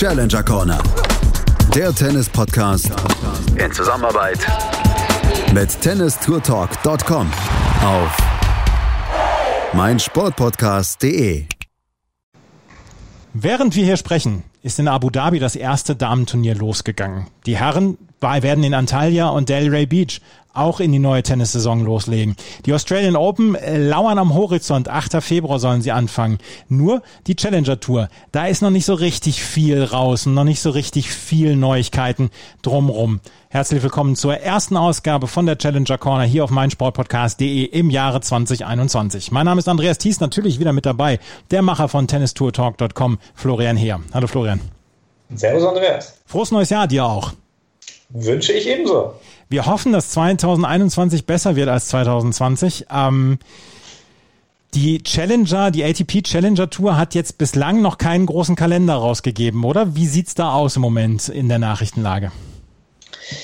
Challenger Corner. Der Tennis-Podcast in Zusammenarbeit mit tennistourtalk.com auf meinsportpodcast.de. Während wir hier sprechen, ist in Abu Dhabi das erste Damenturnier losgegangen. Die Herren werden in Antalya und Delray Beach auch in die neue Tennissaison loslegen. Die Australian Open äh, lauern am Horizont. 8. Februar sollen sie anfangen. Nur die Challenger Tour. Da ist noch nicht so richtig viel raus und noch nicht so richtig viel Neuigkeiten drumrum. Herzlich willkommen zur ersten Ausgabe von der Challenger Corner hier auf meinsportpodcast.de im Jahre 2021. Mein Name ist Andreas Thies, natürlich wieder mit dabei. Der Macher von tennistourtalk.com, Florian Heer. Hallo Florian. Servus Andreas. Frohes neues Jahr dir auch. Wünsche ich ebenso. Wir hoffen, dass 2021 besser wird als 2020. Ähm, die Challenger, die ATP Challenger Tour hat jetzt bislang noch keinen großen Kalender rausgegeben, oder? Wie sieht's da aus im Moment in der Nachrichtenlage?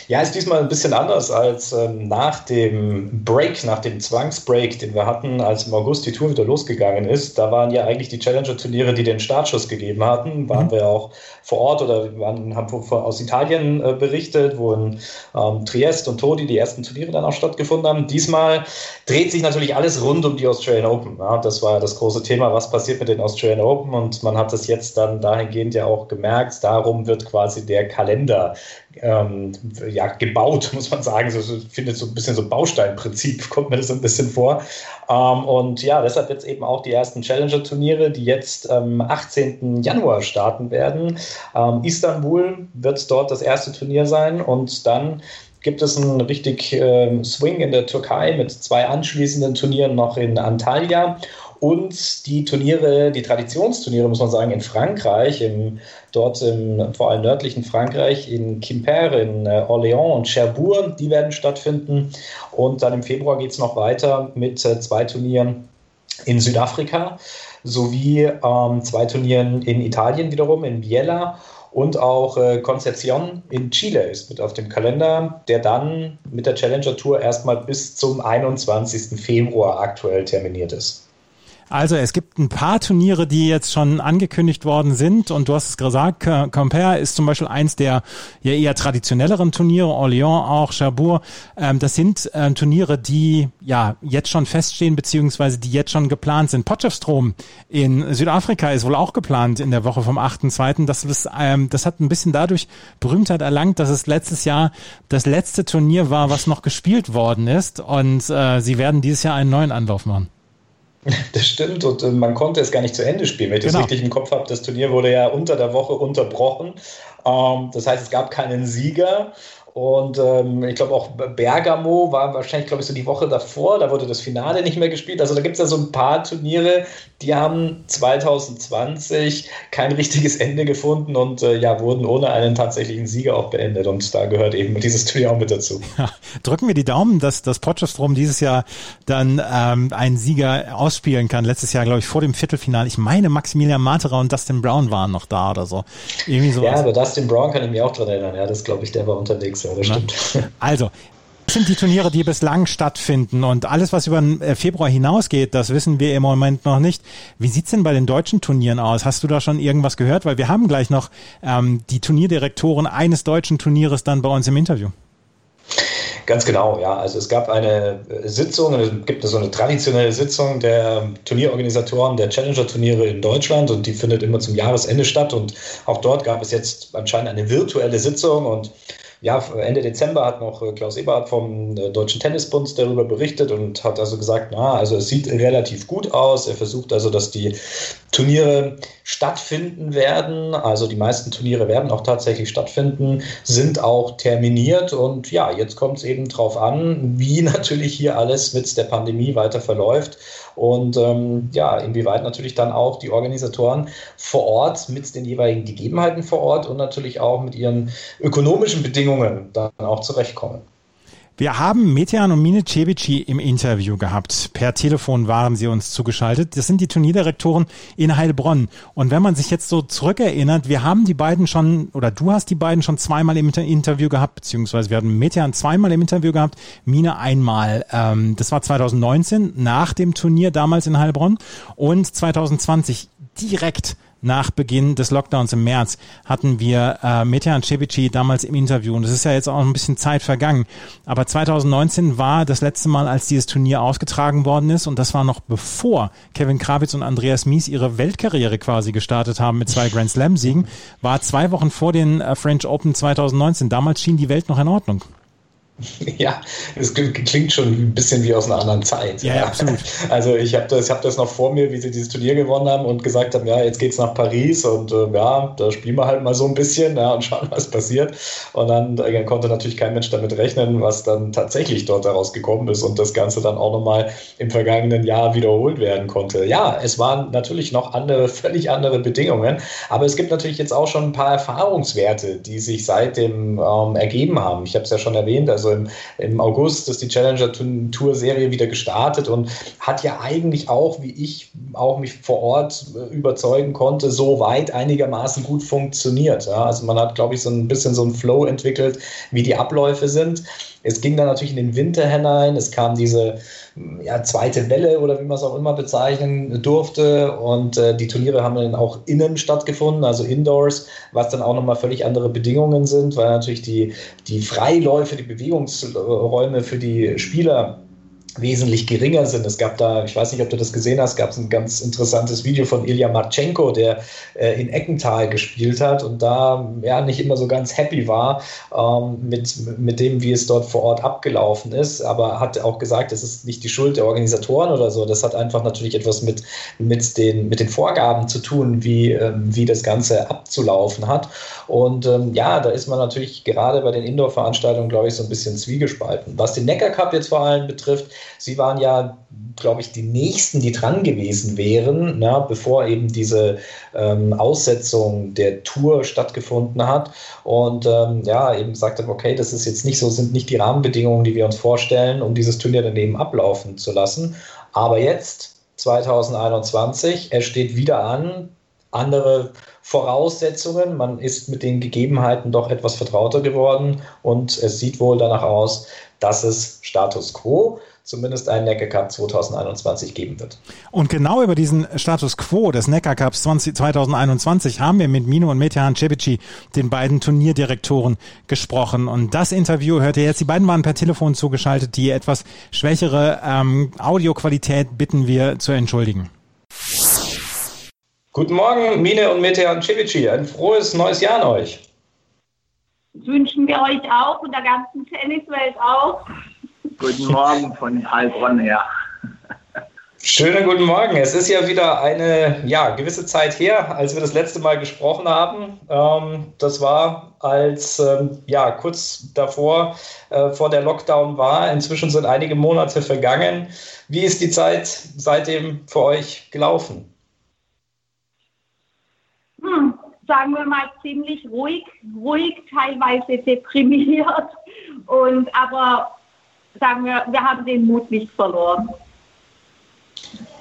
Ja, ist diesmal ein bisschen anders als ähm, nach dem Break, nach dem Zwangsbreak, den wir hatten, als im August die Tour wieder losgegangen ist. Da waren ja eigentlich die Challenger-Turniere, die den Startschuss gegeben hatten. Waren mhm. wir auch vor Ort oder waren, haben aus Italien äh, berichtet, wo in ähm, Triest und Todi die ersten Turniere dann auch stattgefunden haben. Diesmal dreht sich natürlich alles rund um die Australian Open. Ja, das war das große Thema, was passiert mit den Australian Open und man hat das jetzt dann dahingehend ja auch gemerkt. Darum wird quasi der Kalender ähm, ja, gebaut, muss man sagen. So, so, findet so ein bisschen so Bausteinprinzip, kommt mir das ein bisschen vor. Ähm, und ja, deshalb jetzt eben auch die ersten Challenger-Turniere, die jetzt am ähm, 18. Januar starten werden. Ähm, Istanbul wird dort das erste Turnier sein und dann gibt es einen richtig äh, Swing in der Türkei mit zwei anschließenden Turnieren noch in Antalya und die Turniere, die Traditionsturniere, muss man sagen, in Frankreich, im, dort im vor allem nördlichen Frankreich, in Quimper, in äh, Orléans und Cherbourg, die werden stattfinden. Und dann im Februar geht es noch weiter mit äh, zwei Turnieren in Südafrika sowie ähm, zwei Turnieren in Italien wiederum, in Biella und auch äh, Concepcion in Chile ist mit auf dem Kalender, der dann mit der Challenger Tour erstmal bis zum 21. Februar aktuell terminiert ist. Also es gibt ein paar Turniere, die jetzt schon angekündigt worden sind und du hast es gesagt, Compare ist zum Beispiel eins der ja eher traditionelleren Turniere, Orléans auch, Cherbourg. Ähm, das sind ähm, Turniere, die ja jetzt schon feststehen beziehungsweise die jetzt schon geplant sind. Potchefstroom in Südafrika ist wohl auch geplant in der Woche vom 8.2. Das, ist, ähm, das hat ein bisschen dadurch Berühmtheit erlangt, dass es letztes Jahr das letzte Turnier war, was noch gespielt worden ist und äh, sie werden dieses Jahr einen neuen Anlauf machen. Das stimmt und äh, man konnte es gar nicht zu Ende spielen. Wenn ich genau. das richtig im Kopf habe, das Turnier wurde ja unter der Woche unterbrochen. Ähm, das heißt, es gab keinen Sieger und ähm, ich glaube auch Bergamo war wahrscheinlich, glaube ich, so die Woche davor. Da wurde das Finale nicht mehr gespielt. Also da gibt es ja so ein paar Turniere, die haben 2020 kein richtiges Ende gefunden und äh, ja, wurden ohne einen tatsächlichen Sieger auch beendet. Und da gehört eben dieses Turnier auch mit dazu. Ja, drücken wir die Daumen, dass das Potchefstroom dieses Jahr dann ähm, einen Sieger ausspielen kann. Letztes Jahr, glaube ich, vor dem Viertelfinale. Ich meine, Maximilian Materer und Dustin Brown waren noch da oder so. Irgendwie sowas. Ja, aber Dustin Brown kann ich mir auch dran erinnern. Ja, das glaube ich, der war unterwegs ja, das stimmt. Also, das sind die Turniere, die bislang stattfinden und alles, was über den äh, Februar hinausgeht, das wissen wir im Moment noch nicht. Wie sieht's denn bei den deutschen Turnieren aus? Hast du da schon irgendwas gehört? Weil wir haben gleich noch ähm, die Turnierdirektoren eines deutschen Turnieres dann bei uns im Interview. Ganz genau, ja. Also es gab eine Sitzung, es gibt so eine traditionelle Sitzung der Turnierorganisatoren der Challenger-Turniere in Deutschland und die findet immer zum Jahresende statt. Und auch dort gab es jetzt anscheinend eine virtuelle Sitzung und ja, Ende Dezember hat noch äh, Klaus Eberhardt vom äh, Deutschen Tennisbund darüber berichtet und hat also gesagt, na, also es sieht relativ gut aus. Er versucht also, dass die Turniere stattfinden werden. Also die meisten Turniere werden auch tatsächlich stattfinden, sind auch terminiert. Und ja, jetzt kommt es eben darauf an, wie natürlich hier alles mit der Pandemie weiter verläuft. Und ähm, ja, inwieweit natürlich dann auch die Organisatoren vor Ort mit den jeweiligen Gegebenheiten vor Ort und natürlich auch mit ihren ökonomischen Bedingungen dann auch zurechtkommen. Wir haben Metean und Mine Cebici im Interview gehabt. Per Telefon waren sie uns zugeschaltet. Das sind die Turnierdirektoren in Heilbronn. Und wenn man sich jetzt so zurückerinnert, wir haben die beiden schon, oder du hast die beiden schon zweimal im Interview gehabt, beziehungsweise wir hatten Metean zweimal im Interview gehabt, Mine einmal. Ähm, das war 2019, nach dem Turnier damals in Heilbronn. Und 2020 direkt nach Beginn des Lockdowns im März hatten wir äh, Metehan Cebici damals im Interview und es ist ja jetzt auch ein bisschen Zeit vergangen. Aber 2019 war das letzte Mal, als dieses Turnier ausgetragen worden ist und das war noch bevor Kevin Krawitz und Andreas Mies ihre Weltkarriere quasi gestartet haben mit zwei Grand Slam Siegen, war zwei Wochen vor den äh, French Open 2019. Damals schien die Welt noch in Ordnung. Ja, es klingt schon ein bisschen wie aus einer anderen Zeit. Ja, ja absolut. Also ich habe das, hab das noch vor mir, wie sie dieses Turnier gewonnen haben und gesagt haben, ja, jetzt geht's nach Paris und äh, ja, da spielen wir halt mal so ein bisschen ja, und schauen, was passiert. Und dann äh, konnte natürlich kein Mensch damit rechnen, was dann tatsächlich dort daraus gekommen ist und das Ganze dann auch nochmal im vergangenen Jahr wiederholt werden konnte. Ja, es waren natürlich noch andere, völlig andere Bedingungen, aber es gibt natürlich jetzt auch schon ein paar Erfahrungswerte, die sich seitdem ähm, ergeben haben. Ich habe es ja schon erwähnt, also also im, im August ist die Challenger Tour Serie wieder gestartet und hat ja eigentlich auch, wie ich auch mich vor Ort äh, überzeugen konnte, so weit einigermaßen gut funktioniert. Ja, also man hat, glaube ich, so ein bisschen so einen Flow entwickelt, wie die Abläufe sind. Es ging dann natürlich in den Winter hinein. Es kam diese ja, zweite Welle oder wie man es auch immer bezeichnen durfte. Und äh, die Turniere haben dann auch innen stattgefunden, also indoors, was dann auch nochmal völlig andere Bedingungen sind, weil natürlich die, die Freiläufe, die Bewegungsräume für die Spieler wesentlich geringer sind. Es gab da, ich weiß nicht, ob du das gesehen hast, gab es ein ganz interessantes Video von Ilya Marchenko, der äh, in Eckental gespielt hat und da ja nicht immer so ganz happy war ähm, mit, mit dem, wie es dort vor Ort abgelaufen ist, aber hat auch gesagt, es ist nicht die Schuld der Organisatoren oder so. Das hat einfach natürlich etwas mit, mit, den, mit den Vorgaben zu tun, wie, ähm, wie das Ganze abzulaufen hat. Und ähm, ja, da ist man natürlich gerade bei den Indoor-Veranstaltungen, glaube ich, so ein bisschen zwiegespalten. Was den Neckar Cup jetzt vor allem betrifft, Sie waren ja, glaube ich, die Nächsten, die dran gewesen wären, na, bevor eben diese ähm, Aussetzung der Tour stattgefunden hat. Und ähm, ja, eben gesagt haben, okay, das ist jetzt nicht so, sind nicht die Rahmenbedingungen, die wir uns vorstellen, um dieses Turnier daneben ablaufen zu lassen. Aber jetzt, 2021, er steht wieder an, andere Voraussetzungen. Man ist mit den Gegebenheiten doch etwas vertrauter geworden und es sieht wohl danach aus, dass es Status quo zumindest einen Neckar Cup 2021 geben wird. Und genau über diesen Status quo des Neckar Cups 2021 haben wir mit Mino und Metehan Cebici, den beiden Turnierdirektoren, gesprochen. Und das Interview hört ihr jetzt. Die beiden waren per Telefon zugeschaltet. Die etwas schwächere ähm, Audioqualität bitten wir zu entschuldigen. Guten Morgen, Mine und Metehan Cebici. Ein frohes neues Jahr an euch. Wünschen wir euch auch und der ganzen Tenniswelt auch. Guten Morgen von Heilbronn her. Schönen guten Morgen. Es ist ja wieder eine ja, gewisse Zeit her, als wir das letzte Mal gesprochen haben. Ähm, das war als ähm, ja, kurz davor äh, vor der Lockdown war. Inzwischen sind einige Monate vergangen. Wie ist die Zeit seitdem für euch gelaufen? Hm, sagen wir mal ziemlich ruhig, ruhig, teilweise deprimiert und aber sagen wir, wir haben den Mut nicht verloren.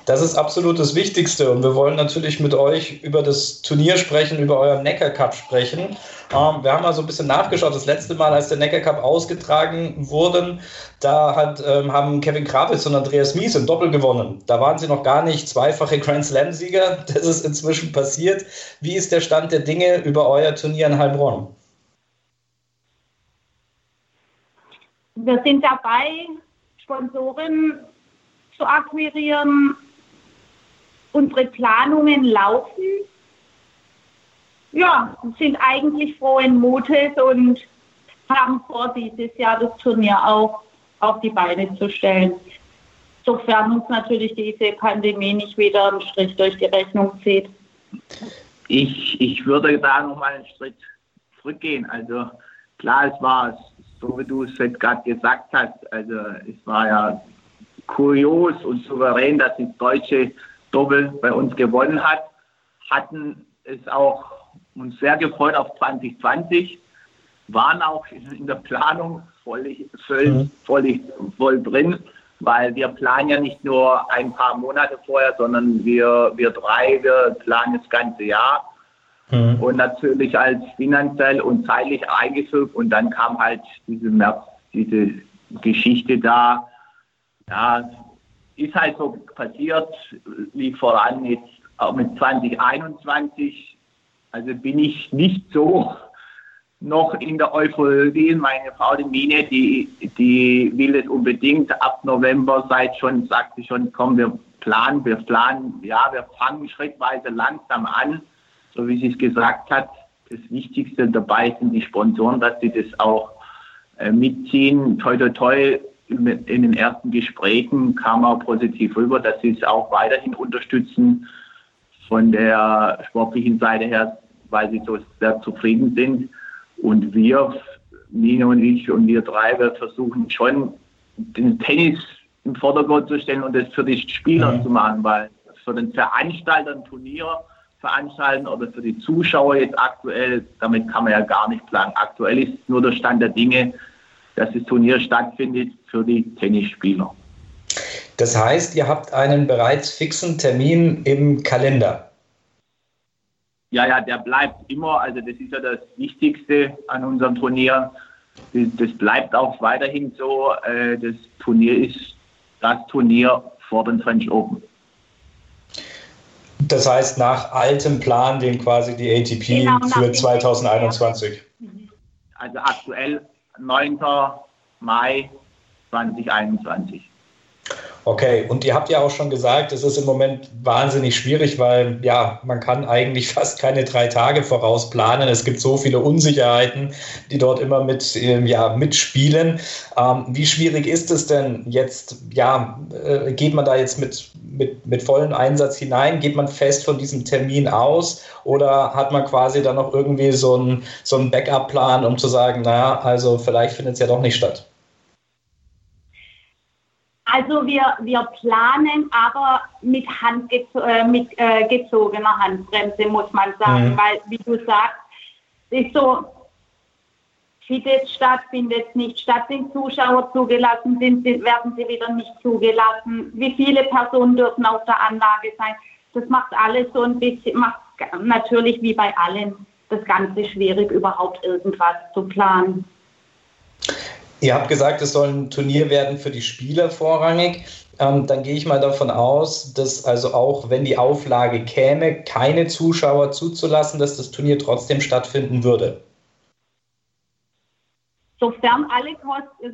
Das ist absolut das Wichtigste und wir wollen natürlich mit euch über das Turnier sprechen, über euren Neckar Cup sprechen. Ähm, wir haben mal so ein bisschen nachgeschaut. Das letzte Mal, als der Neckar Cup ausgetragen wurde, da hat, ähm, haben Kevin Kravitz und Andreas Mies im Doppel gewonnen. Da waren sie noch gar nicht zweifache Grand Slam-Sieger. Das ist inzwischen passiert. Wie ist der Stand der Dinge über euer Turnier in Heilbronn? Wir sind dabei, Sponsoren zu akquirieren. Unsere Planungen laufen. Ja, sind eigentlich frohen Mutes und haben vor, dieses Jahr das Turnier auch auf die Beine zu stellen. Sofern uns natürlich diese Pandemie nicht wieder einen Strich durch die Rechnung zieht. Ich, ich würde da nochmal einen Schritt zurückgehen. Also klar, es war so wie du es jetzt gerade gesagt hast, also es war ja kurios und souverän, dass die deutsche Doppel bei uns gewonnen hat, hatten es auch uns sehr gefreut auf 2020, waren auch in der Planung voll, voll, mhm. voll, voll drin, weil wir planen ja nicht nur ein paar Monate vorher, sondern wir, wir drei, wir planen das ganze Jahr mhm. und natürlich als finanziell und zeitlich eingefügt. Und dann kam halt diese diese Geschichte da. Ja, ist halt so passiert, lief voran. Jetzt auch mit 2021, also bin ich nicht so noch in der Euphorie. Meine Frau, die Mine, die, die will es unbedingt. Ab November seit schon, sagt sie schon, komm, wir planen, wir planen, ja, wir fangen schrittweise langsam an, so wie sie es gesagt hat. Das Wichtigste dabei sind die Sponsoren, dass sie das auch äh, mitziehen. Toi, toi, toi, in den ersten Gesprächen kam auch positiv rüber, dass sie es auch weiterhin unterstützen von der sportlichen Seite her, weil sie so sehr zufrieden sind. Und wir, Nino und ich und wir drei, wir versuchen schon, den Tennis im Vordergrund zu stellen und das für die Spieler mhm. zu machen, weil für den Veranstalter ein Turnier veranstalten oder für die Zuschauer jetzt aktuell, damit kann man ja gar nicht planen. Aktuell ist nur der Stand der Dinge, dass das Turnier stattfindet für die Tennisspieler. Das heißt, ihr habt einen bereits fixen Termin im Kalender. Ja, ja, der bleibt immer. Also das ist ja das Wichtigste an unserem Turnier. Das bleibt auch weiterhin so. Äh, das Turnier ist das Turnier vor den French Open. Das heißt, nach altem Plan, den quasi die ATP genau, für 2021. Also aktuell 9. Mai 2021. Okay, und ihr habt ja auch schon gesagt, es ist im Moment wahnsinnig schwierig, weil ja, man kann eigentlich fast keine drei Tage voraus planen. Es gibt so viele Unsicherheiten, die dort immer mit, ähm, ja, mitspielen. Ähm, wie schwierig ist es denn jetzt, ja, äh, geht man da jetzt mit, mit, mit vollem Einsatz hinein? Geht man fest von diesem Termin aus oder hat man quasi dann noch irgendwie so einen, so einen Backup-Plan, um zu sagen, naja, also vielleicht findet es ja doch nicht statt? Also wir, wir planen aber mit, handgezo äh, mit äh, gezogener Handbremse, muss man sagen, mhm. weil, wie du sagst, ist so, findet statt, findet nicht statt, sind Zuschauer zugelassen, sind, werden sie wieder nicht zugelassen, wie viele Personen dürfen auf der Anlage sein. Das macht alles so ein bisschen, macht natürlich wie bei allen das Ganze schwierig, überhaupt irgendwas zu planen. Ihr habt gesagt, es soll ein Turnier werden für die Spieler vorrangig. Ähm, dann gehe ich mal davon aus, dass also auch wenn die Auflage käme, keine Zuschauer zuzulassen, dass das Turnier trotzdem stattfinden würde. Sofern alle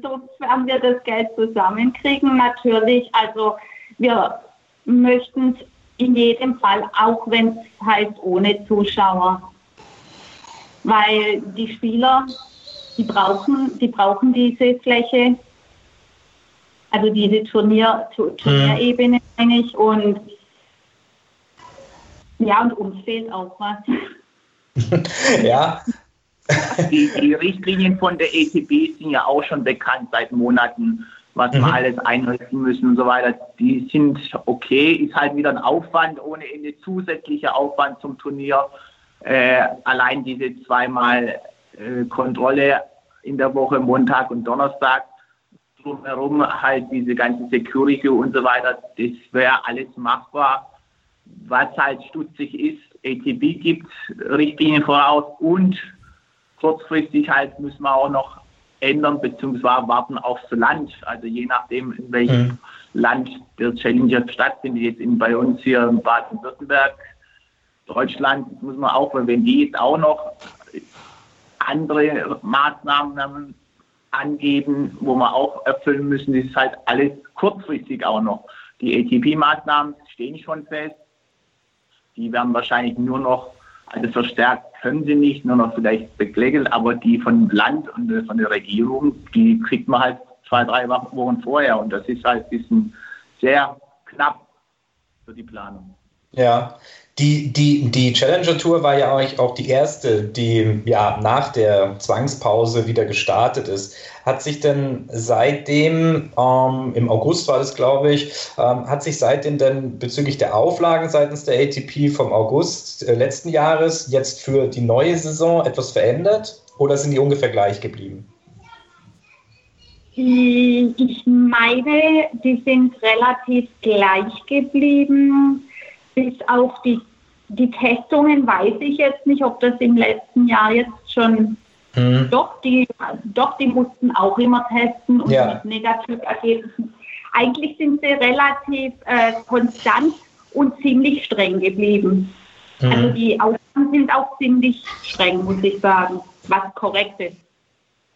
sofern wir das Geld zusammenkriegen, natürlich. Also wir möchten es in jedem Fall, auch wenn es heißt ohne Zuschauer. Weil die Spieler die brauchen, die brauchen diese Fläche, also diese Turnier, Turnierebene, mhm. meine ich. Und ja, und uns fehlt auch was. ja. Die, die, Richtlinien von der ETB sind ja auch schon bekannt seit Monaten, was mhm. wir alles einrichten müssen und so weiter. Die sind okay, ist halt wieder ein Aufwand ohne Ende, zusätzlicher Aufwand zum Turnier. Äh, allein diese zweimal äh, Kontrolle in der Woche, Montag und Donnerstag. Drumherum halt diese ganze Security und so weiter, das wäre alles machbar. Was halt stutzig ist, ATB gibt Richtlinien voraus und kurzfristig halt müssen wir auch noch ändern bzw. warten aufs Land. Also je nachdem, in welchem mhm. Land der Challenger stattfindet, jetzt in, bei uns hier in Baden-Württemberg, Deutschland, muss man auch, weil wenn die jetzt auch noch andere Maßnahmen angeben, wo wir auch erfüllen müssen. Das ist halt alles kurzfristig auch noch. Die ATP-Maßnahmen stehen schon fest. Die werden wahrscheinlich nur noch, also verstärkt können sie nicht, nur noch vielleicht beklägelt, aber die von Land und von der Regierung, die kriegt man halt zwei, drei Wochen vorher. Und das ist halt ein bisschen sehr knapp für die Planung. Ja, die, die, die Challenger Tour war ja auch die erste, die ja nach der Zwangspause wieder gestartet ist. Hat sich denn seitdem, ähm, im August war das, glaube ich, ähm, hat sich seitdem denn bezüglich der Auflagen seitens der ATP vom August äh, letzten Jahres jetzt für die neue Saison etwas verändert oder sind die ungefähr gleich geblieben? Ich meine, die sind relativ gleich geblieben bis auf die, die Testungen weiß ich jetzt nicht, ob das im letzten Jahr jetzt schon hm. doch, die, doch, die mussten auch immer testen und ja. mit Negativergebnissen. Eigentlich sind sie relativ äh, konstant und ziemlich streng geblieben. Mhm. Also die Aussagen sind auch ziemlich streng, muss ich sagen, was korrekt ist.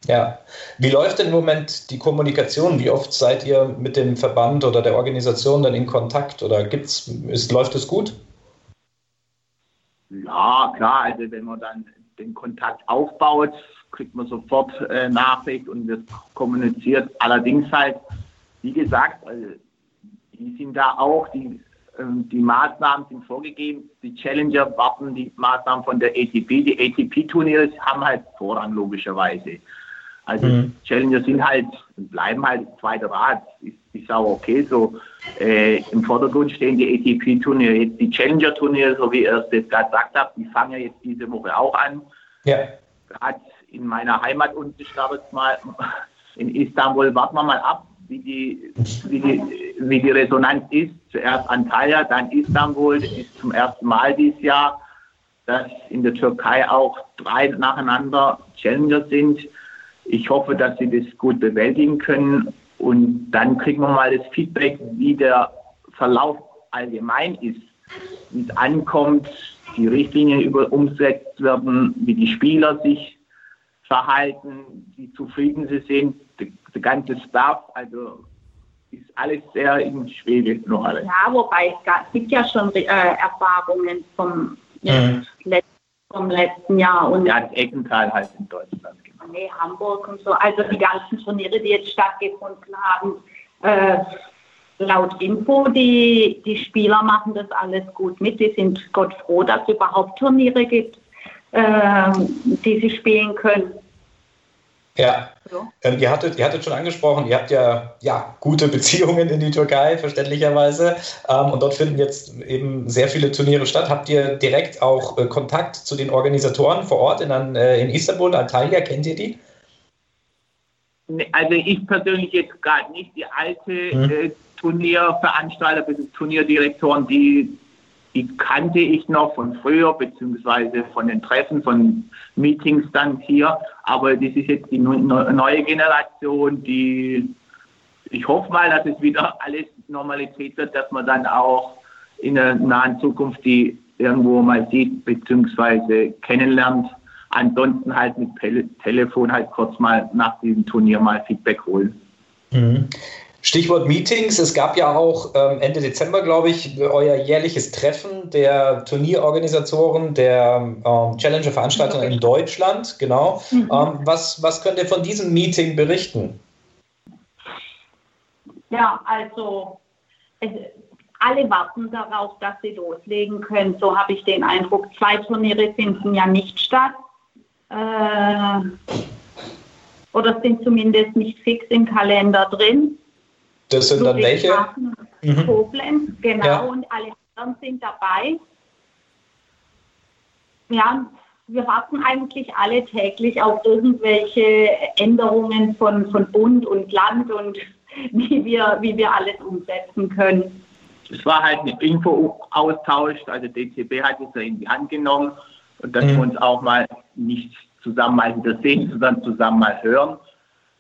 Ja. Wie läuft denn im Moment die Kommunikation? Wie oft seid ihr mit dem Verband oder der Organisation dann in Kontakt oder gibt's, ist, läuft es gut? Ja, klar. Also wenn man dann den Kontakt aufbaut, kriegt man sofort äh, Nachricht und wird kommuniziert. Allerdings halt, wie gesagt, also, die sind da auch, die, äh, die Maßnahmen sind vorgegeben. Die Challenger warten die Maßnahmen von der ATP. Die ATP-Turniere haben halt Vorrang logischerweise. Also mhm. Challenger sind halt, bleiben halt zweiter Rad. Ist, ist auch okay so. Äh, Im Vordergrund stehen die ATP-Turniere. Die Challenger-Turniere, so wie ihr es jetzt gerade gesagt habt, die fangen ja jetzt diese Woche auch an. Ja. Gerade in meiner Heimat und ich glaube jetzt mal in Istanbul, warten wir mal ab, wie die, wie die, wie die Resonanz ist. Zuerst Antalya, dann Istanbul. Das ist zum ersten Mal dieses Jahr, dass in der Türkei auch drei nacheinander Challenger sind. Ich hoffe, dass sie das gut bewältigen können und dann kriegen wir mal das Feedback, wie der Verlauf allgemein ist, wie es ankommt, die Richtlinien über umgesetzt werden, wie die Spieler sich verhalten, wie zufrieden sie sind, der, ganze Staff, also ist alles sehr in Schwebe noch alles. Ja, wobei es gibt ja schon äh, Erfahrungen vom, mhm. letzten, vom letzten Jahr. Und ja, das Eckental halt in Deutschland. Nee, Hamburg und so. Also die ganzen Turniere, die jetzt stattgefunden haben, äh, laut Info, die, die Spieler machen das alles gut mit. Die sind Gott froh, dass es überhaupt Turniere gibt, äh, die sie spielen können. Ja, so. ähm, ihr, hattet, ihr hattet schon angesprochen, ihr habt ja, ja gute Beziehungen in die Türkei, verständlicherweise. Ähm, und dort finden jetzt eben sehr viele Turniere statt. Habt ihr direkt auch äh, Kontakt zu den Organisatoren vor Ort in, äh, in Istanbul, Antalya? Kennt ihr die? Also ich persönlich jetzt gerade nicht. Die alte hm. äh, Turnierveranstalter, Turnierdirektoren, die, die kannte ich noch von früher, beziehungsweise von den Treffen, von Meetings dann hier. Aber das ist jetzt die neue Generation, die ich hoffe mal, dass es wieder alles Normalität wird, dass man dann auch in der nahen Zukunft die irgendwo mal sieht, beziehungsweise kennenlernt. Ansonsten halt mit Telefon halt kurz mal nach diesem Turnier mal Feedback holen. Mhm. Stichwort Meetings. Es gab ja auch ähm, Ende Dezember, glaube ich, euer jährliches Treffen der Turnierorganisatoren, der ähm, Challenger-Veranstalter in Deutschland. Genau. Mhm. Ähm, was, was könnt ihr von diesem Meeting berichten? Ja, also es, alle warten darauf, dass sie loslegen können. So habe ich den Eindruck. Zwei Turniere finden ja nicht statt. Äh, oder sind zumindest nicht fix im Kalender drin. Das sind dann welche? Mhm. Koblenz, genau, ja. und alle anderen sind dabei. Ja, wir warten eigentlich alle täglich auf irgendwelche Änderungen von, von Bund und Land und wie wir, wie wir alles umsetzen können. Es war halt ein Info-Austausch, also DCB hat es ja in die Hand genommen und dass mhm. wir uns auch mal nicht zusammen mal wieder sehen, sondern zusammen mal hören.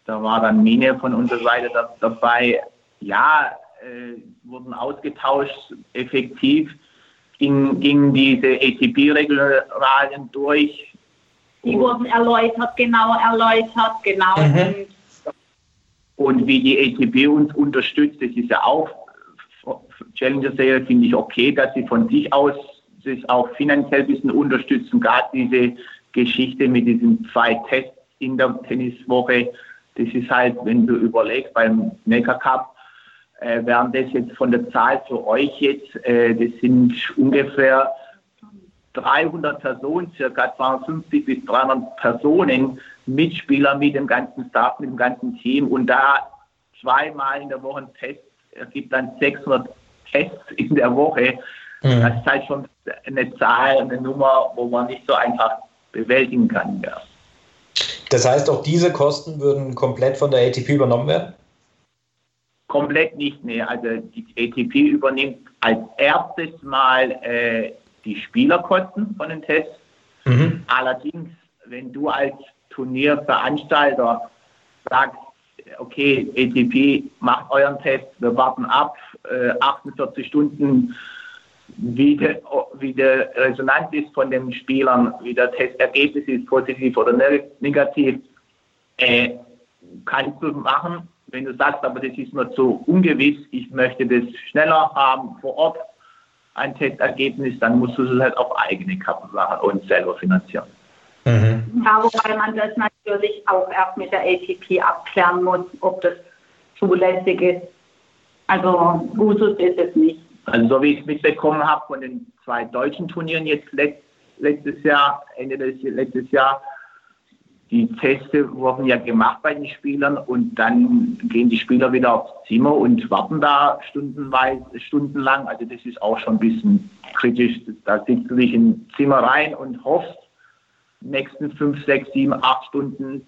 Da war dann Mine von unserer Seite dabei, ja, äh, wurden ausgetauscht, effektiv ging, gingen diese ATP-Regularien durch. Die wurden erläutert, genau erläutert, genau. Mhm. Und wie die ATP uns unterstützt, das ist ja auch Challenger Serie, finde ich okay, dass sie von sich aus sich auch finanziell ein bisschen unterstützen. Gerade diese Geschichte mit diesen zwei Tests in der Tenniswoche, das ist halt, wenn du überlegst, beim Neckar Cup äh, wären das jetzt von der Zahl für euch jetzt, äh, das sind ungefähr 300 Personen, circa 250 bis 300 Personen, Mitspieler mit dem ganzen Staff, mit dem ganzen Team und da zweimal in der Woche ein Test, es gibt dann 600 Tests in der Woche. Mhm. Das ist halt schon eine Zahl, eine Nummer, wo man nicht so einfach bewältigen kann. Ja. Das heißt, auch diese Kosten würden komplett von der ATP übernommen werden? Komplett nicht, nee. Also die ATP übernimmt als erstes mal äh, die Spielerkosten von den Tests. Mhm. Allerdings, wenn du als Turnierveranstalter sagst, okay, ATP macht euren Test, wir warten ab, äh, 48 Stunden wie die, wie die Resonanz ist von den Spielern, wie das Testergebnis ist, positiv oder negativ, äh, kannst du machen. Wenn du sagst, aber das ist mir zu ungewiss, ich möchte das schneller haben vor Ort, ein Testergebnis, dann musst du es halt auf eigene Kappe machen und selber finanzieren. Mhm. Ja, wobei man das natürlich auch erst mit der ATP abklären muss, ob das zulässig ist. Also Usus ist es nicht. Also so wie ich es mitbekommen habe von den zwei deutschen Turnieren jetzt letztes Jahr, Ende des letztes Jahr, die Teste wurden ja gemacht bei den Spielern und dann gehen die Spieler wieder aufs Zimmer und warten da stundenweise, stundenlang. Also das ist auch schon ein bisschen kritisch. Da sitzt du dich im Zimmer rein und hoffst, nächsten fünf, sechs, sieben, acht Stunden,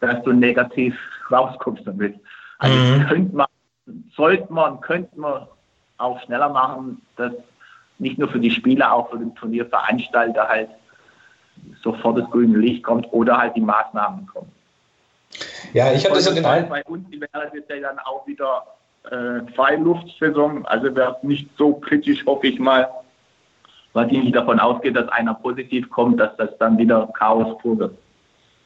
dass du negativ rauskommst damit. Also mhm. könnte man, sollte man, könnte man auch schneller machen, dass nicht nur für die Spieler, auch für den Turnierveranstalter halt sofort das grüne Licht kommt oder halt die Maßnahmen kommen. Ja, ich hatte so den Eindruck. Bei uns wäre es ja dann auch wieder äh, Freiluftsaison, also wäre es nicht so kritisch, hoffe ich mal, weil ich nicht davon ausgehe, dass einer positiv kommt, dass das dann wieder Chaos pur wird.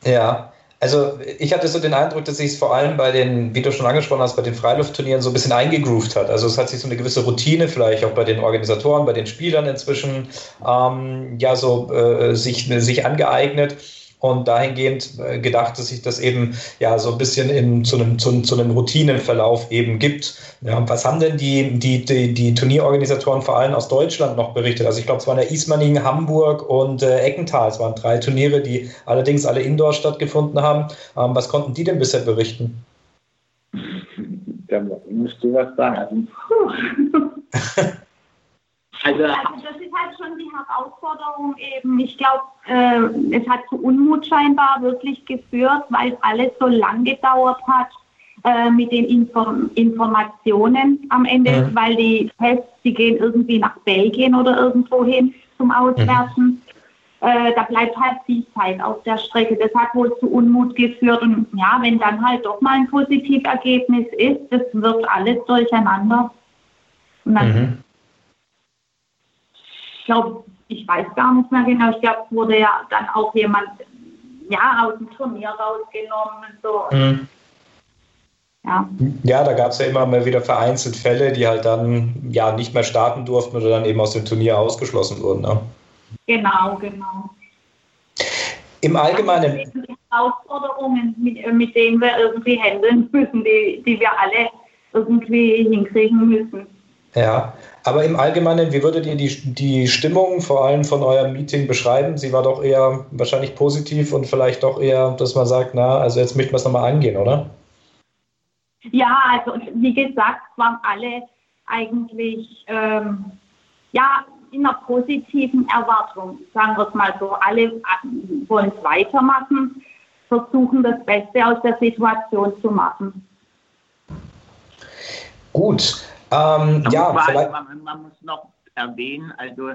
Ja, also ich hatte so den Eindruck, dass sich es vor allem bei den, wie du schon angesprochen hast, bei den Freiluftturnieren so ein bisschen eingegroovt hat. Also es hat sich so eine gewisse Routine vielleicht auch bei den Organisatoren, bei den Spielern inzwischen ähm, ja so äh, sich, sich angeeignet und dahingehend äh, gedacht, dass sich das eben ja so ein bisschen in, zu, einem, zu, zu einem Routinenverlauf eben gibt. Ja, was haben denn die, die, die, die, Turnierorganisatoren vor allem aus Deutschland noch berichtet? Also ich glaube, es waren ja Ismaning, Hamburg und äh, Eckenthal. Es waren drei Turniere, die allerdings alle indoor stattgefunden haben. Ähm, was konnten die denn bisher berichten? Musst du was sagen. Also, das ist halt schon die Herausforderung eben. Ich glaube, äh, es hat zu Unmut scheinbar wirklich geführt, weil alles so lang gedauert hat äh, mit den Inform Informationen am Ende, mhm. weil die Tests, die gehen irgendwie nach Belgien oder irgendwo hin zum Auswerten. Mhm. Äh, da bleibt halt viel Zeit auf der Strecke. Das hat wohl zu Unmut geführt. Und ja, wenn dann halt doch mal ein Positivergebnis ist, das wird alles durcheinander. Und dann mhm ich glaube, ich weiß gar nicht mehr genau, ich glaube, es wurde ja dann auch jemand ja, aus dem Turnier rausgenommen und so. Mhm. Ja. ja, da gab es ja immer mal wieder vereinzelt Fälle, die halt dann ja nicht mehr starten durften oder dann eben aus dem Turnier ausgeschlossen wurden. Ne? Genau, genau. Im Allgemeinen. Das sind die Herausforderungen, mit, mit denen wir irgendwie handeln müssen, die, die wir alle irgendwie hinkriegen müssen. Ja, aber im Allgemeinen, wie würdet ihr die, die Stimmung vor allem von eurem Meeting beschreiben? Sie war doch eher wahrscheinlich positiv und vielleicht doch eher, dass man sagt, na, also jetzt möchten wir es nochmal angehen, oder? Ja, also wie gesagt, waren alle eigentlich ähm, ja, in einer positiven Erwartung, sagen wir es mal so. Alle äh, wollen es weitermachen, versuchen das Beste aus der Situation zu machen. Gut, ähm, ja, vielleicht... man, man, muss noch erwähnen, also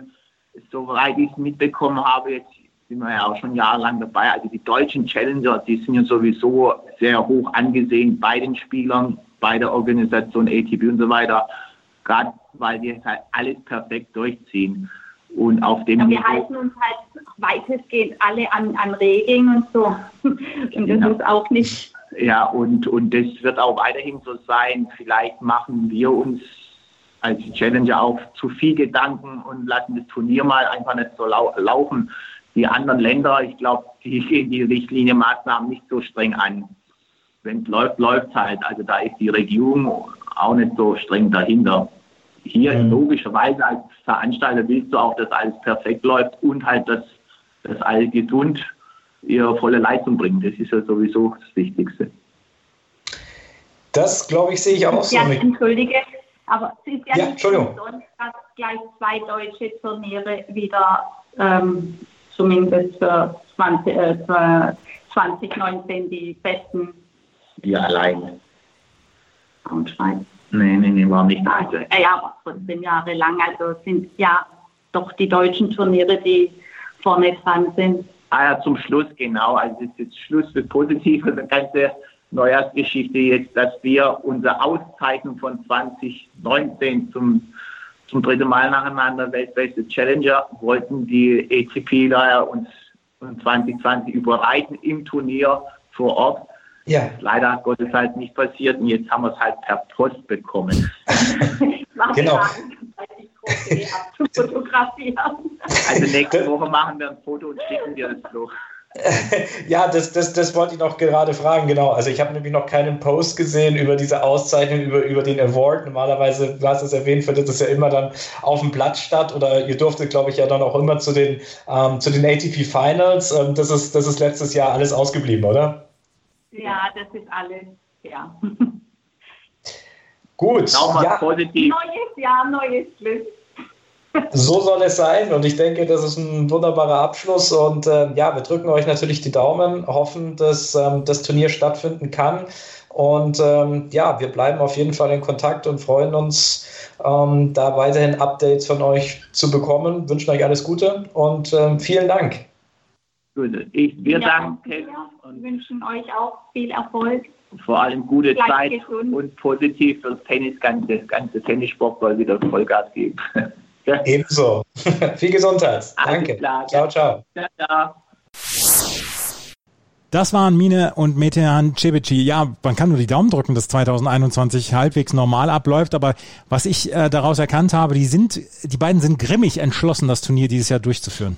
soweit ich es mitbekommen habe, jetzt sind wir ja auch schon jahrelang dabei, also die deutschen Challenger, die sind ja sowieso sehr hoch angesehen bei den Spielern, bei der Organisation ATP und so weiter, gerade weil die halt alles perfekt durchziehen. Und auf dem ja, wir halten uns halt weitestgehend alle an, an Regeln und so. Und das genau. ist auch nicht ja, und, und das wird auch weiterhin so sein. Vielleicht machen wir uns als Challenger auch zu viel Gedanken und lassen das Turnier mal einfach nicht so lau laufen. Die anderen Länder, ich glaube, die gehen die Richtlinienmaßnahmen nicht so streng an. Wenn es läuft, läuft es halt. Also da ist die Regierung auch nicht so streng dahinter. Hier mhm. logischerweise als Veranstalter willst du auch, dass alles perfekt läuft und halt, dass, dass alle gesund ihre volle Leistung bringen. Das ist ja sowieso das Wichtigste. Das, glaube ich, sehe ich auch so. Ja, entschuldige, aber es ist ja, ja nicht sonst, dass gleich zwei deutsche Turniere wieder ähm, zumindest für, 20, äh, für 2019 die besten. Wir allein. Braunschweig. Nee, nee, nee, war nicht. Also, ja, aber 14 Jahre lang. Also sind ja doch die deutschen Turniere, die vorne dran sind. Ah ja, zum Schluss, genau. Also es ist jetzt Schluss das Positive, die ganze Neujahrsgeschichte jetzt, dass wir unsere Auszeichnung von 2019 zum zum dritten Mal nacheinander weltbeste Challenger, wollten die ATP da uns 2020 überreiten im Turnier vor Ort. Ja. Leider hat Gottes halt nicht passiert und jetzt haben wir es halt per Post bekommen. genau. Also nächste Woche machen wir ein Foto und schicken dir das so. ja, das, das, das wollte ich noch gerade fragen, genau. Also ich habe nämlich noch keinen Post gesehen über diese Auszeichnung, über, über den Award. Normalerweise, du hast es erwähnt, findet das ja immer dann auf dem Platz statt oder ihr durftet, glaube ich, ja dann auch immer zu den, ähm, zu den ATP Finals. Ähm, das, ist, das ist letztes Jahr alles ausgeblieben, oder? Ja, das ist alles, ja. Gut. Ja. Positiv. Neues Jahr, neues Glück. So soll es sein und ich denke, das ist ein wunderbarer Abschluss und äh, ja, wir drücken euch natürlich die Daumen, hoffen, dass ähm, das Turnier stattfinden kann und ähm, ja, wir bleiben auf jeden Fall in Kontakt und freuen uns, ähm, da weiterhin Updates von euch zu bekommen. Wünschen euch alles Gute und ähm, vielen Dank. Ich, wir ja, danken und wünschen euch auch viel Erfolg. Vor allem gute Gleich Zeit gesund. und positiv fürs Tennis, ganze, ganze Tennissport soll wieder Vollgas geben. Ebenso. Viel Gesundheit. Danke. Klar, ciao, ciao. ciao. Das waren Mine und Metehan Cebici. Ja, man kann nur die Daumen drücken, dass 2021 halbwegs normal abläuft. Aber was ich äh, daraus erkannt habe, die sind, die beiden sind grimmig entschlossen, das Turnier dieses Jahr durchzuführen.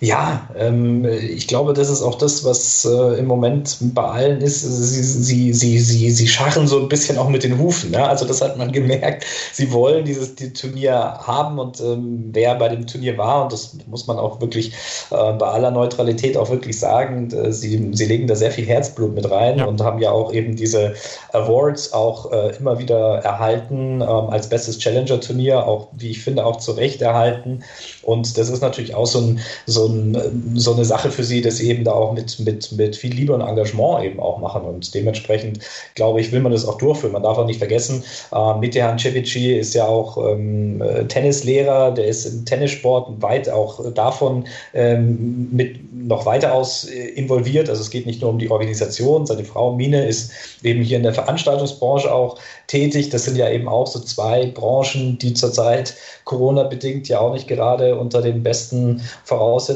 Ja, ähm, ich glaube, das ist auch das, was äh, im Moment bei allen ist. Sie, sie, sie, sie, sie scharren so ein bisschen auch mit den Hufen. Ne? Also das hat man gemerkt. Sie wollen dieses die Turnier haben und ähm, wer bei dem Turnier war, und das muss man auch wirklich äh, bei aller Neutralität auch wirklich sagen, äh, sie, sie legen da sehr viel Herzblut mit rein ja. und haben ja auch eben diese Awards auch äh, immer wieder erhalten ähm, als bestes Challenger-Turnier, auch wie ich finde, auch zu Recht erhalten. Und das ist natürlich auch so, ein, so, ein, so eine Sache für sie, dass sie eben da auch mit, mit, mit viel Liebe und Engagement eben auch machen. Und dementsprechend, glaube ich, will man das auch durchführen. Man darf auch nicht vergessen, äh, Metehan Cevici ist ja auch ähm, Tennislehrer, der ist im Tennissport weit auch davon ähm, mit noch weiter aus äh, involviert. Also es geht nicht nur um die Organisation. Seine Frau Mine ist eben hier in der Veranstaltungsbranche auch tätig. Das sind ja eben auch so zwei Branchen, die zurzeit Corona-bedingt ja auch nicht gerade unter den besten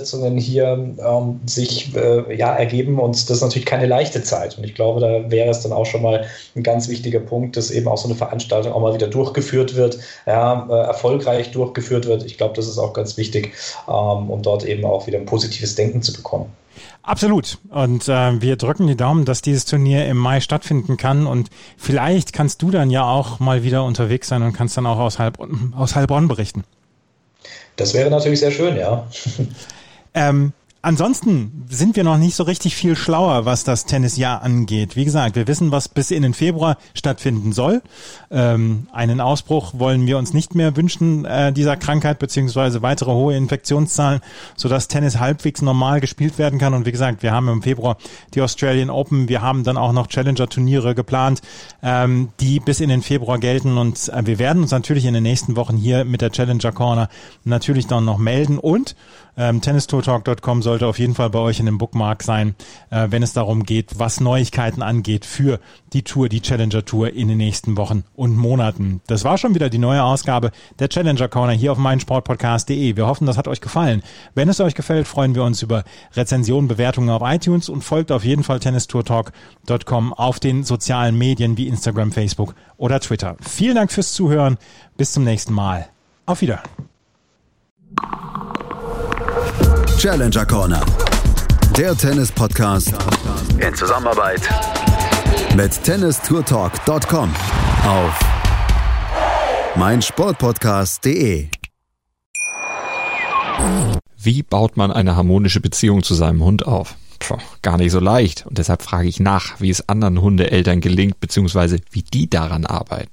Voraussetzungen hier ähm, sich äh, ja, ergeben. Und das ist natürlich keine leichte Zeit. Und ich glaube, da wäre es dann auch schon mal ein ganz wichtiger Punkt, dass eben auch so eine Veranstaltung auch mal wieder durchgeführt wird, ja, äh, erfolgreich durchgeführt wird. Ich glaube, das ist auch ganz wichtig, ähm, um dort eben auch wieder ein positives Denken zu bekommen. Absolut. Und äh, wir drücken die Daumen, dass dieses Turnier im Mai stattfinden kann. Und vielleicht kannst du dann ja auch mal wieder unterwegs sein und kannst dann auch aus, Heilbronn, aus Heilbronn berichten. Das wäre natürlich sehr schön, ja. ähm, Ansonsten sind wir noch nicht so richtig viel schlauer, was das Tennisjahr angeht. Wie gesagt, wir wissen, was bis in den Februar stattfinden soll. Ähm, einen Ausbruch wollen wir uns nicht mehr wünschen äh, dieser Krankheit beziehungsweise weitere hohe Infektionszahlen, sodass Tennis halbwegs normal gespielt werden kann. Und wie gesagt, wir haben im Februar die Australian Open, wir haben dann auch noch Challenger-Turniere geplant, ähm, die bis in den Februar gelten. Und äh, wir werden uns natürlich in den nächsten Wochen hier mit der Challenger Corner natürlich dann noch melden und ähm, tennistourtalk.com sollte auf jeden Fall bei euch in dem Bookmark sein, äh, wenn es darum geht, was Neuigkeiten angeht für die Tour, die Challenger Tour in den nächsten Wochen und Monaten. Das war schon wieder die neue Ausgabe der Challenger Corner hier auf meinsportpodcast.de. Wir hoffen, das hat euch gefallen. Wenn es euch gefällt, freuen wir uns über Rezensionen, Bewertungen auf iTunes und folgt auf jeden Fall tennistourtalk.com auf den sozialen Medien wie Instagram, Facebook oder Twitter. Vielen Dank fürs Zuhören. Bis zum nächsten Mal. Auf Wiedersehen. Challenger Corner. Der Tennis-Podcast in Zusammenarbeit mit tennistourtalk.com auf meinsportpodcast.de. Wie baut man eine harmonische Beziehung zu seinem Hund auf? Puh, gar nicht so leicht. Und deshalb frage ich nach, wie es anderen Hundeeltern gelingt, beziehungsweise wie die daran arbeiten.